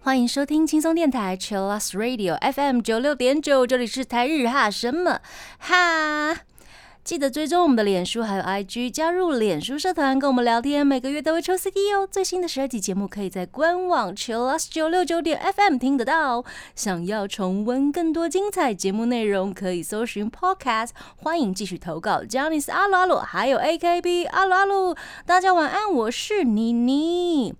欢迎收听轻松电台 Chillus Radio FM 九六点九，这里是台日哈什么哈。记得追踪我们的脸书还有 IG，加入脸书社团跟我们聊天，每个月都会抽 CD 哦。最新的十二集节目可以在官网 Chillus 九六九点 FM 听得到。想要重温更多精彩节目内容，可以搜寻 Podcast。欢迎继续投稿 j a n i c e 阿鲁阿鲁，还有 AKB 阿鲁阿鲁。大家晚安，我是妮妮。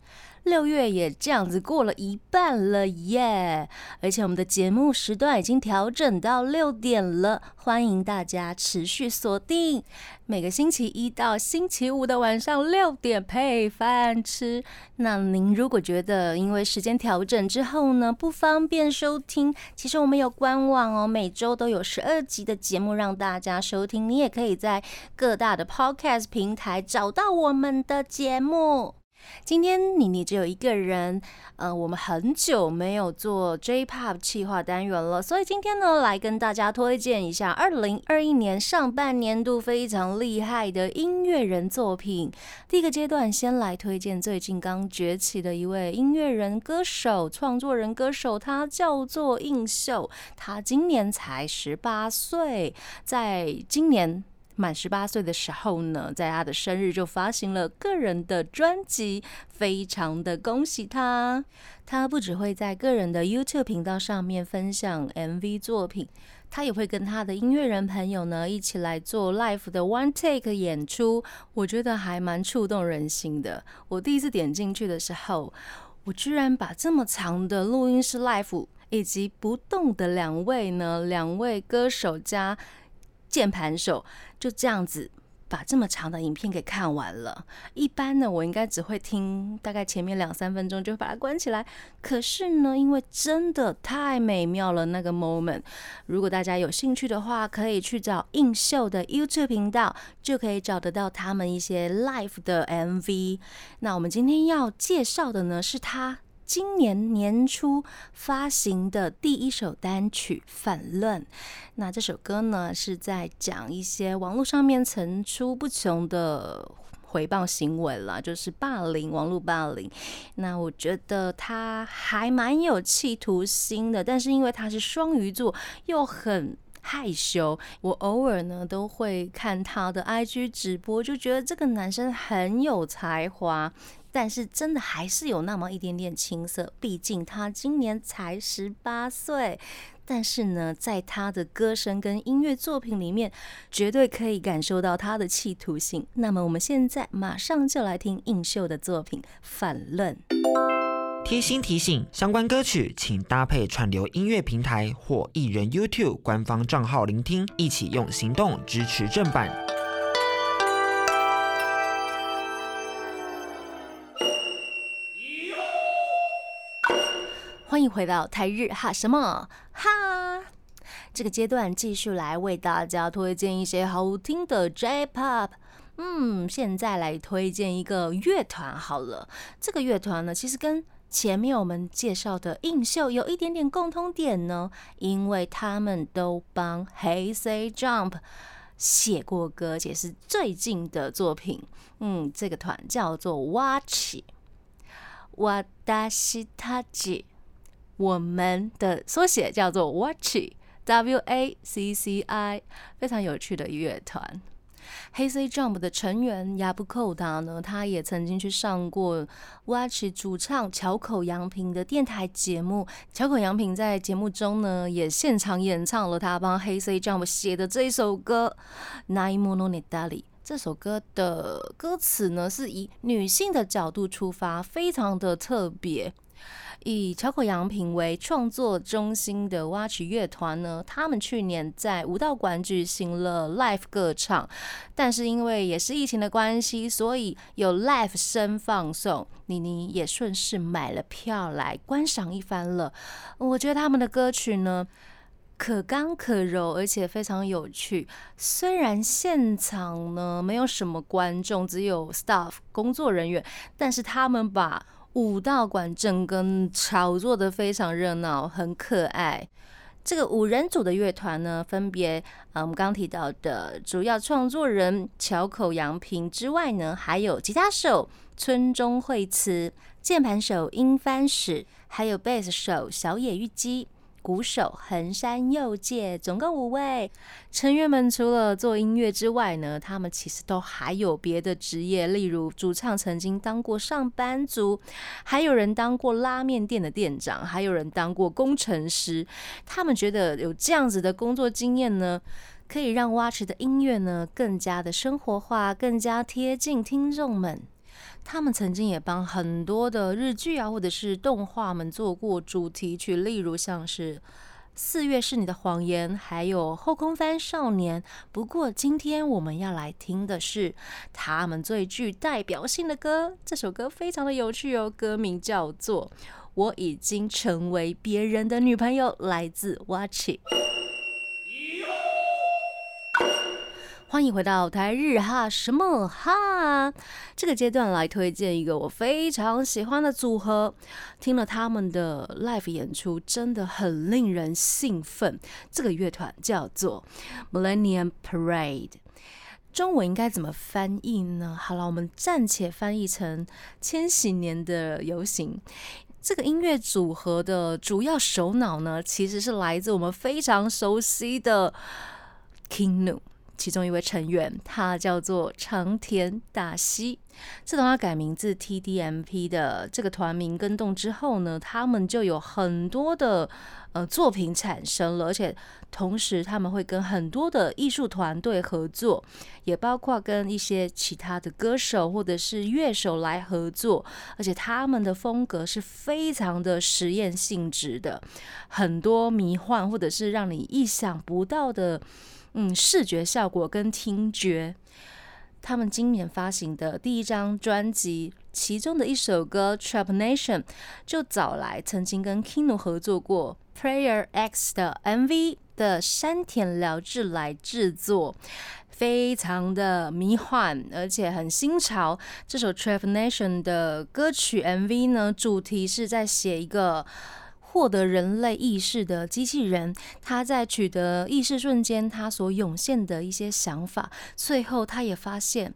六月也这样子过了一半了耶，而且我们的节目时段已经调整到六点了，欢迎大家持续锁定每个星期一到星期五的晚上六点配饭吃。那您如果觉得因为时间调整之后呢不方便收听，其实我们有官网哦，每周都有十二集的节目让大家收听，你也可以在各大的 Podcast 平台找到我们的节目。今天妮妮只有一个人，呃，我们很久没有做 J-Pop 企划单元了，所以今天呢，来跟大家推荐一下二零二一年上半年度非常厉害的音乐人作品。第一个阶段，先来推荐最近刚崛起的一位音乐人、歌手、创作人、歌手，他叫做应秀，他今年才十八岁，在今年。满十八岁的时候呢，在他的生日就发行了个人的专辑，非常的恭喜他。他不只会在个人的 YouTube 频道上面分享 MV 作品，他也会跟他的音乐人朋友呢一起来做 Live 的 One Take 演出，我觉得还蛮触动人心的。我第一次点进去的时候，我居然把这么长的录音室 Live 以及不动的两位呢，两位歌手加。键盘手就这样子把这么长的影片给看完了。一般呢，我应该只会听大概前面两三分钟就把它关起来。可是呢，因为真的太美妙了那个 moment，如果大家有兴趣的话，可以去找映秀的 YouTube 频道，就可以找得到他们一些 live 的 MV。那我们今天要介绍的呢，是他。今年年初发行的第一首单曲《反论》，那这首歌呢是在讲一些网络上面层出不穷的回报行为了，就是霸凌、网络霸凌。那我觉得他还蛮有企图心的，但是因为他是双鱼座，又很害羞，我偶尔呢都会看他的 IG 直播，就觉得这个男生很有才华。但是真的还是有那么一点点青涩，毕竟他今年才十八岁。但是呢，在他的歌声跟音乐作品里面，绝对可以感受到他的企图性。那么我们现在马上就来听映秀的作品《反论》。贴心提醒：相关歌曲请搭配串流音乐平台或艺人 YouTube 官方账号聆听，一起用行动支持正版。欢迎回到台日哈什么哈这个阶段，继续来为大家推荐一些好听的 J-Pop。嗯，现在来推荐一个乐团好了。这个乐团呢，其实跟前面我们介绍的映秀有一点点共通点呢，因为他们都帮 Hey Say Jump 写过歌，且是最近的作品。嗯，这个团叫做 Watch，Watashi Taji。我们的缩写叫做 Watchi，W A C C I，非常有趣的乐团。黑 C Jump 的成员亚布寇达呢，他也曾经去上过 Watchi 主唱桥口洋平的电台节目。桥口洋平在节目中呢，也现场演唱了他帮黑 C Jump 写的这一首歌《Naimono Ni Dali》。这首歌的歌词呢，是以女性的角度出发，非常的特别。以桥口洋平为创作中心的挖曲乐团呢，他们去年在武道馆举行了 live 歌唱，但是因为也是疫情的关系，所以有 live 声放送。妮妮也顺势买了票来观赏一番了。我觉得他们的歌曲呢，可刚可柔，而且非常有趣。虽然现场呢没有什么观众，只有 staff 工作人员，但是他们把武道馆整个炒作的非常热闹，很可爱。这个五人组的乐团呢，分别啊我们刚提到的主要创作人桥口洋平之外呢，还有吉他手村中惠慈、键盘手樱帆史，还有贝斯手小野玉姬。鼓手横山佑介，总共五位成员们。除了做音乐之外呢，他们其实都还有别的职业，例如主唱曾经当过上班族，还有人当过拉面店的店长，还有人当过工程师。他们觉得有这样子的工作经验呢，可以让蛙池的音乐呢更加的生活化，更加贴近听众们。他们曾经也帮很多的日剧啊，或者是动画们做过主题曲，例如像是《四月是你的谎言》，还有《后空翻少年》。不过今天我们要来听的是他们最具代表性的歌，这首歌非常的有趣哦，歌名叫做《我已经成为别人的女朋友》，来自 Watch。欢迎回到台日哈什么哈这个阶段来推荐一个我非常喜欢的组合，听了他们的 live 演出真的很令人兴奋。这个乐团叫做 Millennium Parade，中文应该怎么翻译呢？好了，我们暂且翻译成千禧年的游行。这个音乐组合的主要首脑呢，其实是来自我们非常熟悉的 King Nu。其中一位成员，他叫做长田大希。自从他改名字 TDMP 的这个团名更动之后呢，他们就有很多的呃作品产生了，而且同时他们会跟很多的艺术团队合作，也包括跟一些其他的歌手或者是乐手来合作，而且他们的风格是非常的实验性质的，很多迷幻或者是让你意想不到的。嗯，视觉效果跟听觉，他们今年发行的第一张专辑，其中的一首歌《Trap Nation》就找来曾经跟 Kino 合作过《Prayer X》的 MV 的山田辽志来制作，非常的迷幻，而且很新潮。这首《Trap Nation》的歌曲 MV 呢，主题是在写一个。获得人类意识的机器人，他在取得意识瞬间，他所涌现的一些想法，最后他也发现，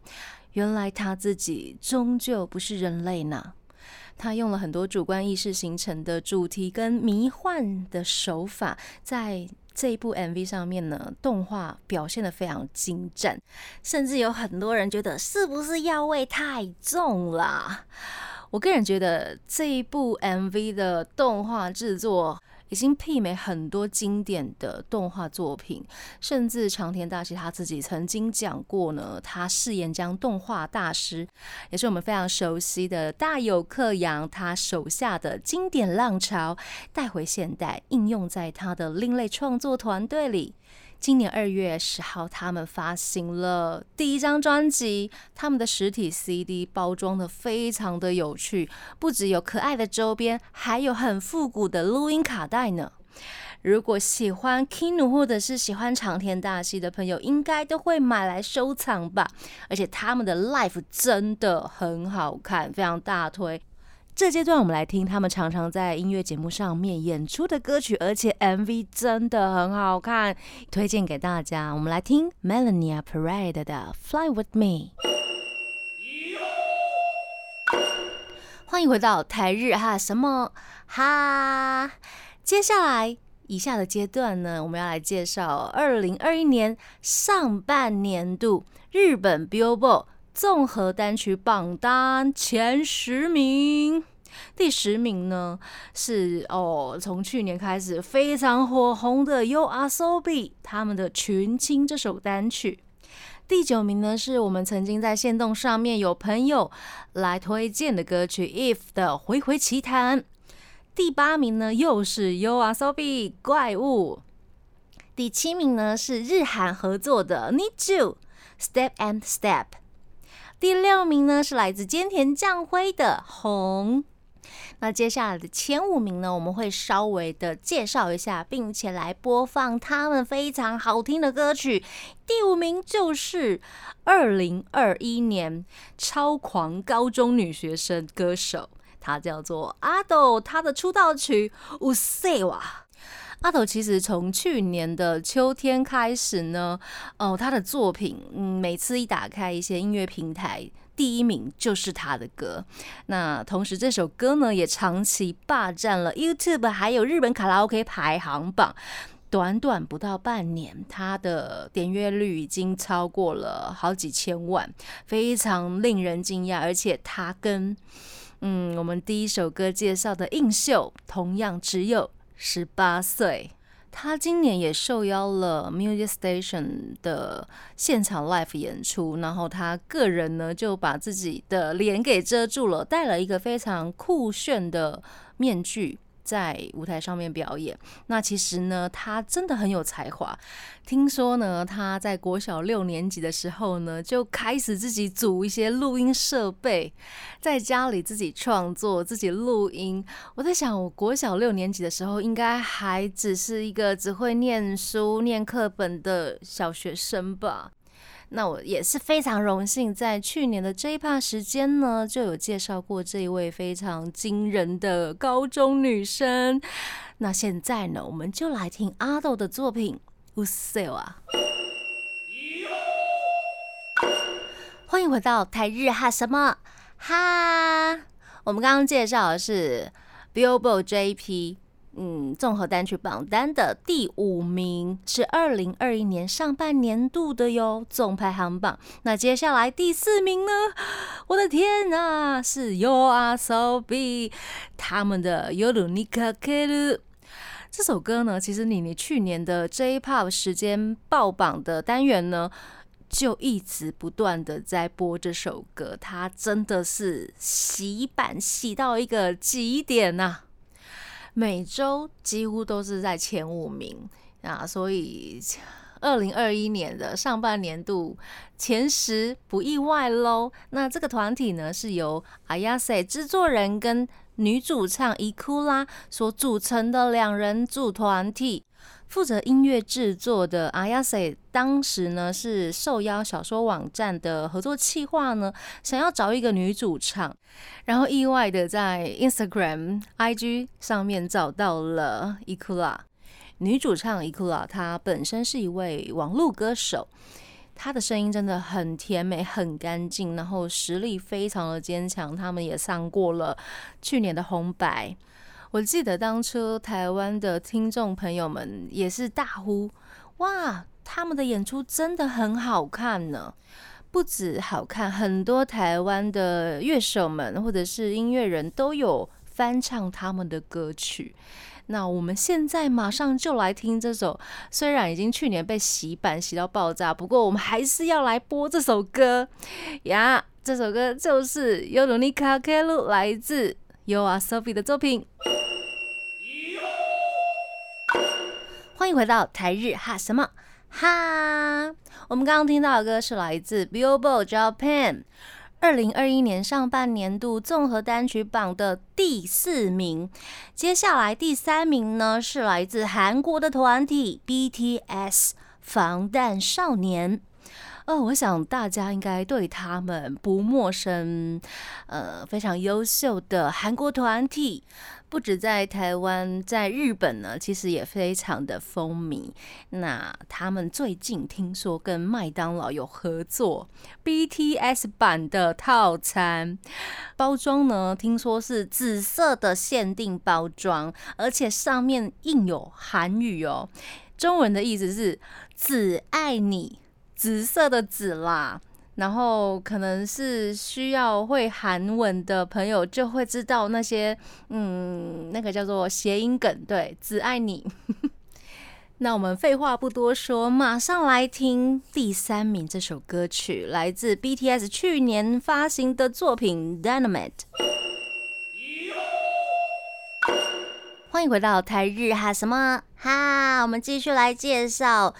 原来他自己终究不是人类呢。他用了很多主观意识形成的主题跟迷幻的手法，在这一部 MV 上面呢，动画表现的非常精湛，甚至有很多人觉得是不是药味太重了。我个人觉得这一部 MV 的动画制作已经媲美很多经典的动画作品，甚至长田大喜他自己曾经讲过呢，他誓言将动画大师，也是我们非常熟悉的大友克洋他手下的经典浪潮带回现代，应用在他的另类创作团队里。今年二月十号，他们发行了第一张专辑。他们的实体 CD 包装的非常的有趣，不只有可爱的周边，还有很复古的录音卡带呢。如果喜欢 Kino 或者是喜欢长田大希的朋友，应该都会买来收藏吧。而且他们的 Live 真的很好看，非常大推。这阶段我们来听他们常常在音乐节目上面演出的歌曲，而且 MV 真的很好看，推荐给大家。我们来听 Melania Parade 的 Fly with Me。欢迎回到台日哈什么哈？接下来以下的阶段呢，我们要来介绍二零二一年上半年度日本 Billboard。综合单曲榜单前十名，第十名呢是哦，从去年开始非常火红的 You Are So B 他们的群青这首单曲。第九名呢是我们曾经在线动上面有朋友来推荐的歌曲 If 的回回奇谈。第八名呢又是 You Are So B 怪物。第七名呢是日韩合作的 Need You Step and Step。第六名呢是来自菅田将晖的《红》。那接下来的前五名呢，我们会稍微的介绍一下，并且来播放他们非常好听的歌曲。第五名就是二零二一年超狂高中女学生歌手，她叫做阿斗，她的出道曲《乌塞瓦》。阿斗其实从去年的秋天开始呢，哦，他的作品，嗯，每次一打开一些音乐平台，第一名就是他的歌。那同时，这首歌呢，也长期霸占了 YouTube 还有日本卡拉 OK 排行榜。短短不到半年，他的点阅率已经超过了好几千万，非常令人惊讶。而且他跟嗯，我们第一首歌介绍的映秀同样只有十八岁。他今年也受邀了 Music Station 的现场 live 演出，然后他个人呢就把自己的脸给遮住了，戴了一个非常酷炫的面具。在舞台上面表演，那其实呢，他真的很有才华。听说呢，他在国小六年级的时候呢，就开始自己组一些录音设备，在家里自己创作、自己录音。我在想，我国小六年级的时候，应该还只是一个只会念书、念课本的小学生吧。那我也是非常荣幸，在去年的这一趴时间呢，就有介绍过这一位非常惊人的高中女生。那现在呢，我们就来听阿豆的作品《Usel》啊！欢迎回到台日哈什么哈？我们刚刚介绍的是 Billboard JP。嗯，综合单曲榜单的第五名是二零二一年上半年度的哟，总排行榜。那接下来第四名呢？我的天啊，是 You Are So b e 他们的 Yorunika Keru 这首歌呢。其实你你去年的 J-Pop 时间爆榜的单元呢，就一直不断的在播这首歌，它真的是洗版洗到一个极点呐。每周几乎都是在前五名啊，所以 二零二一年的上半年度前十不意外喽。那这个团体呢，是由 Ayase 制作人跟女主唱伊库拉所组成的两人组团体。负责音乐制作的阿亚塞当时呢是受邀小说网站的合作企划呢，想要找一个女主唱，然后意外的在 Instagram、IG 上面找到了伊库拉。女主唱伊库拉，她本身是一位网络歌手，她的声音真的很甜美、很干净，然后实力非常的坚强。他们也上过了去年的红白。我记得当初台湾的听众朋友们也是大呼：“哇，他们的演出真的很好看呢！不止好看，很多台湾的乐手们或者是音乐人都有翻唱他们的歌曲。那我们现在马上就来听这首，虽然已经去年被洗版洗到爆炸，不过我们还是要来播这首歌呀！这首歌就是《Yorunika Kelu》，来自 You Are Sophie 的作品。欢迎回到台日哈什么哈？我们刚刚听到的歌是来自 Billboard Japan 二零二一年上半年度综合单曲榜的第四名。接下来第三名呢是来自韩国的团体 BTS 防弹少年。哦，我想大家应该对他们不陌生。呃，非常优秀的韩国团体。不止在台湾，在日本呢，其实也非常的风靡。那他们最近听说跟麦当劳有合作，BTS 版的套餐包装呢，听说是紫色的限定包装，而且上面印有韩语哦，中文的意思是“只爱你”，紫色的紫啦。然后可能是需要会韩文的朋友就会知道那些，嗯，那个叫做谐音梗，对，只爱你。那我们废话不多说，马上来听第三名这首歌曲，来自 BTS 去年发行的作品《Dynamite》。欢迎回到台日哈什么哈，我们继续来介绍。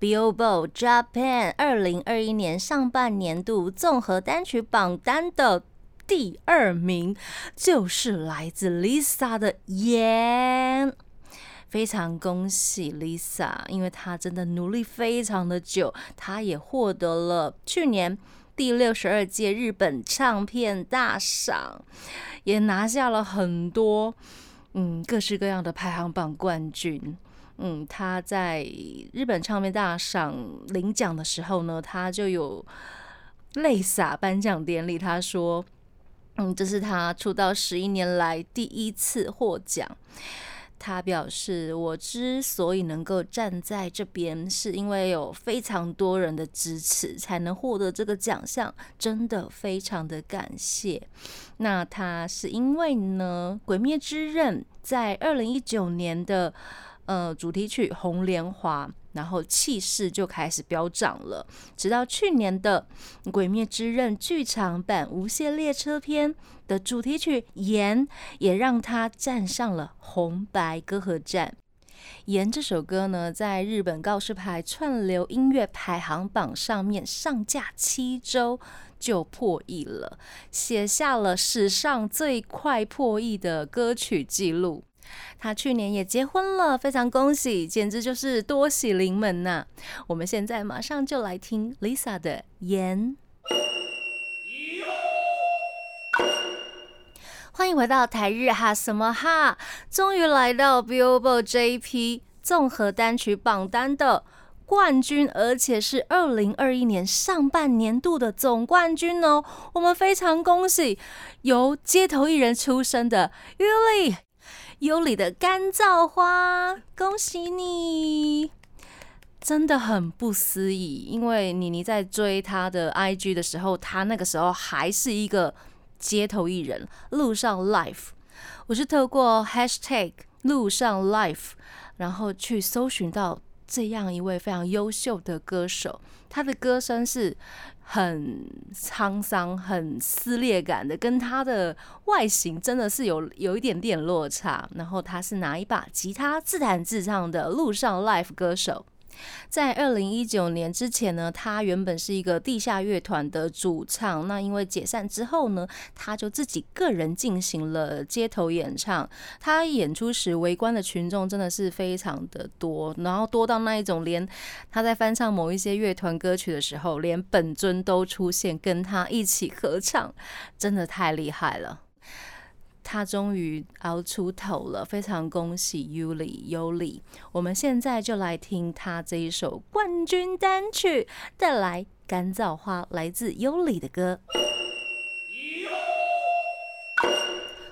Billboard Japan 二零二一年上半年度综合单曲榜单的第二名，就是来自 Lisa 的《烟》。非常恭喜 Lisa，因为她真的努力非常的久，她也获得了去年第六十二届日本唱片大赏，也拿下了很多嗯各式各样的排行榜冠军。嗯，他在日本唱片大赏领奖的时候呢，他就有泪洒颁奖典礼。他说：“嗯，这是他出道十一年来第一次获奖。”他表示：“我之所以能够站在这边，是因为有非常多人的支持，才能获得这个奖项，真的非常的感谢。”那他是因为呢，《鬼灭之刃》在二零一九年的。呃，主题曲《红莲华》，然后气势就开始飙涨了。直到去年的《鬼灭之刃》剧场版《无限列车篇》的主题曲《盐》，也让他站上了红白歌合战。《盐》这首歌呢，在日本告示牌串流音乐排行榜上面上架七周就破亿了，写下了史上最快破亿的歌曲记录。他去年也结婚了，非常恭喜，简直就是多喜临门呐！我们现在马上就来听 Lisa 的《言》。欢迎回到台日哈什么哈，终于来到 Billboard JP 综合单曲榜单的冠军，而且是二零二一年上半年度的总冠军哦！我们非常恭喜由街头艺人出身的 Yuli。优里的干燥花，恭喜你！真的很不思议，因为妮妮在追他的 IG 的时候，他那个时候还是一个街头艺人，路上 life。我是透过 Hashtag 路上 life，然后去搜寻到这样一位非常优秀的歌手，他的歌声是。很沧桑、很撕裂感的，跟他的外形真的是有有一点点落差。然后他是拿一把吉他自弹自唱的路上 l i f e 歌手。在二零一九年之前呢，他原本是一个地下乐团的主唱。那因为解散之后呢，他就自己个人进行了街头演唱。他演出时围观的群众真的是非常的多，然后多到那一种，连他在翻唱某一些乐团歌曲的时候，连本尊都出现跟他一起合唱，真的太厉害了。他终于熬出头了，非常恭喜 Yuli Yuli。我们现在就来听他这一首冠军单曲，带来《干燥花》，来自 Yuli 的歌。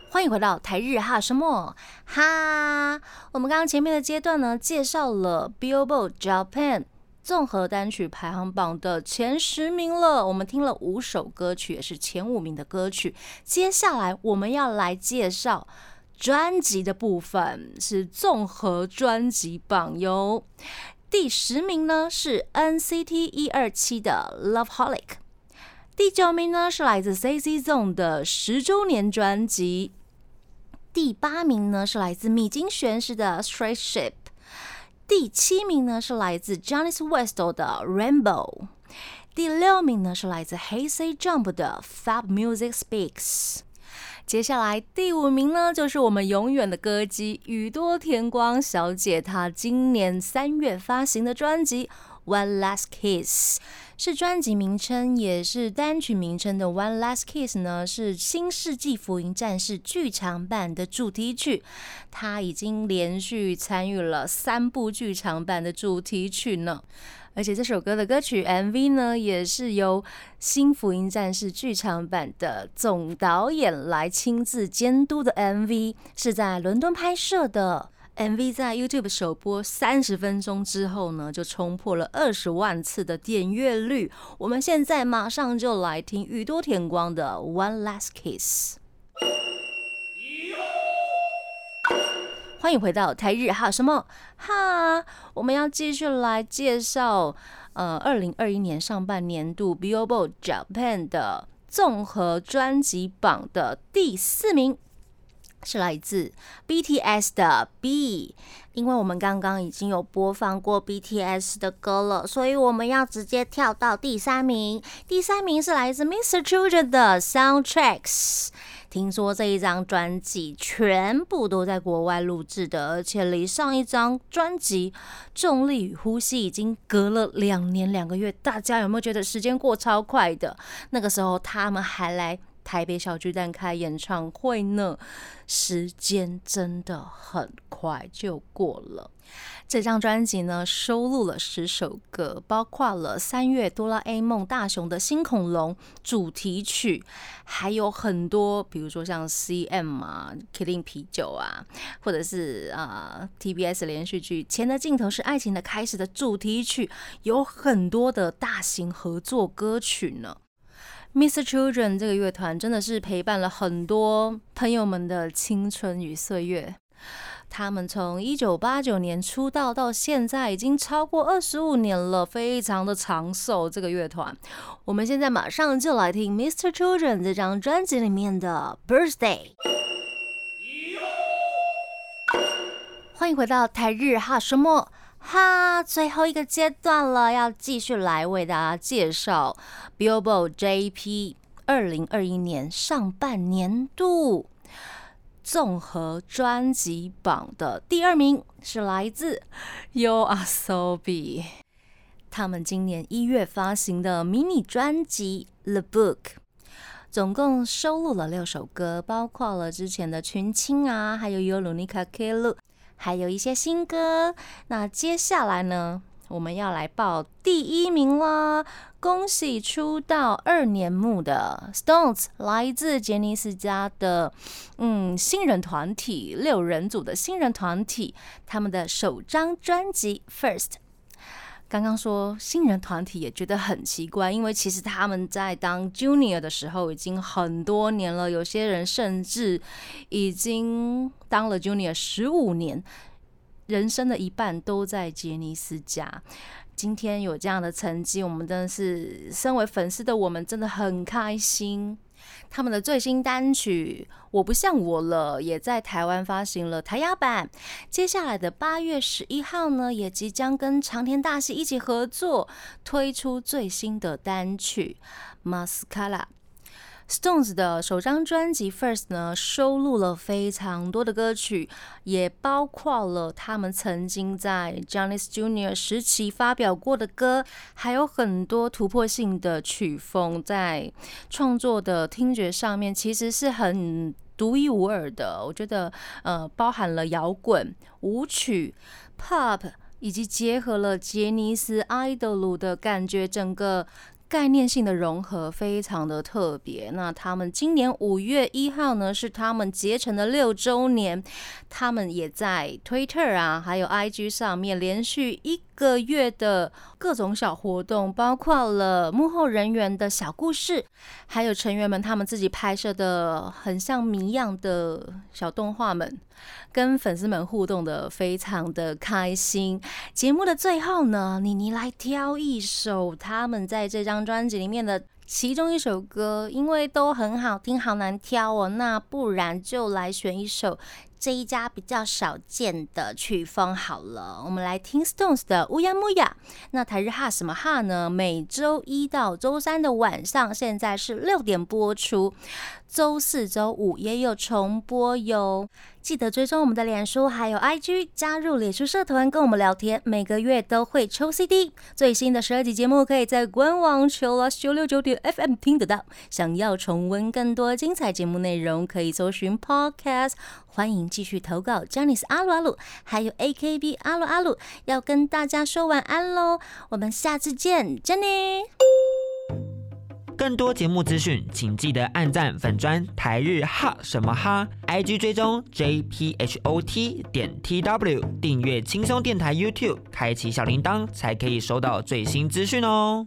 欢迎回到台日哈什么哈？我们刚刚前面的阶段呢，介绍了 Billboard Japan。综合单曲排行榜的前十名了，我们听了五首歌曲，也是前五名的歌曲。接下来我们要来介绍专辑的部分，是综合专辑榜哟。第十名呢是 NCT 一二七的 Loveholic，第九名呢是来自 CC Zone 的十周年专辑，第八名呢是来自米津玄师的 Straight Ship。第七名呢是来自 Johnny West 的 Rainbow，第六名呢是来自 Hazy Jump 的 Fab Music Speaks。接下来第五名呢就是我们永远的歌姬宇多田光小姐，她今年三月发行的专辑 One Last Kiss。是专辑名称，也是单曲名称的《One Last Kiss》呢，是《新世纪福音战士》剧场版的主题曲。他已经连续参与了三部剧场版的主题曲呢，而且这首歌的歌曲 MV 呢，也是由《新福音战士》剧场版的总导演来亲自监督的 MV，是在伦敦拍摄的。MV 在 YouTube 首播三十分钟之后呢，就冲破了二十万次的点阅率。我们现在马上就来听宇多田光的《One Last Kiss》。欢迎回到台日哈什么哈？我们要继续来介绍呃，二零二一年上半年度 Billboard Japan 的综合专辑榜的第四名。是来自 BTS 的 B，因为我们刚刚已经有播放过 BTS 的歌了，所以我们要直接跳到第三名。第三名是来自 Mr. Children 的 Soundtracks。听说这一张专辑全部都在国外录制的，而且离上一张专辑《重力与呼吸》已经隔了两年两个月。大家有没有觉得时间过超快的？那个时候他们还来。台北小巨蛋开演唱会呢。时间真的很快就过了。这张专辑呢，收录了十首歌，包括了三月哆啦 A 梦大雄的新恐龙主题曲，还有很多，比如说像 CM 啊、Killing 啤酒啊，或者是啊 TBS 连续剧《前的镜头是爱情的开始》的主题曲，有很多的大型合作歌曲呢。Mr. Children 这个乐团真的是陪伴了很多朋友们的青春与岁月。他们从一九八九年出道到现在，已经超过二十五年了，非常的长寿。这个乐团，我们现在马上就来听 Mr. Children 这张专辑里面的 Birthday。欢迎回到台日哈什么哈最后一个阶段了，要继续来为大家介绍 Billboard JP 二零二一年上半年度。综合专辑榜的第二名是来自 YOASOBI，他们今年一月发行的迷你专辑《The Book》，总共收录了六首歌，包括了之前的群青啊，还有 Yolunika Kelu，还有一些新歌。那接下来呢？我们要来报第一名啦！恭喜出道二年目的 Stones，来自杰尼斯家的嗯新人团体，六人组的新人团体，他们的首张专辑 First。刚刚说新人团体也觉得很奇怪，因为其实他们在当 Junior 的时候已经很多年了，有些人甚至已经当了 Junior 十五年。人生的一半都在杰尼斯家，今天有这样的成绩，我们真的是身为粉丝的我们真的很开心。他们的最新单曲《我不像我了》也在台湾发行了台压版。接下来的八月十一号呢，也即将跟长田大喜一起合作推出最新的单曲《Mascara》。Stones 的首张专辑《First》呢，收录了非常多的歌曲，也包括了他们曾经在 Johnny Junior 时期发表过的歌，还有很多突破性的曲风，在创作的听觉上面其实是很独一无二的。我觉得，呃，包含了摇滚、舞曲、Pop，以及结合了杰尼斯 idol 的感觉，整个。概念性的融合非常的特别。那他们今年五月一号呢，是他们结成的六周年。他们也在 Twitter 啊，还有 IG 上面连续一个月的各种小活动，包括了幕后人员的小故事，还有成员们他们自己拍摄的很像谜样的小动画们，跟粉丝们互动的非常的开心。节目的最后呢，妮妮来挑一首他们在这张专辑里面的。其中一首歌，因为都很好听，好难挑哦。那不然就来选一首这一家比较少见的曲风好了。我们来听 Stones 的乌鸦木呀。那台日哈什么哈呢？每周一到周三的晚上，现在是六点播出。周四周五也有重播哟。记得追踪我们的脸书还有 IG，加入脸书社团跟我们聊天，每个月都会抽 CD。最新的十二集节目可以在官网求了九六九点 FM 听得到。想要重温更多精彩节目内容，可以搜寻 Podcast。欢迎继续投稿 j a n i c e 阿鲁阿鲁，还有 AKB 阿鲁阿鲁，要跟大家说晚安喽。我们下次见 j e n n y 更多节目资讯，请记得按赞粉砖台日哈什么哈，IG 追踪 JPHOT 点 TW，订阅轻松电台 YouTube，开启小铃铛才可以收到最新资讯哦。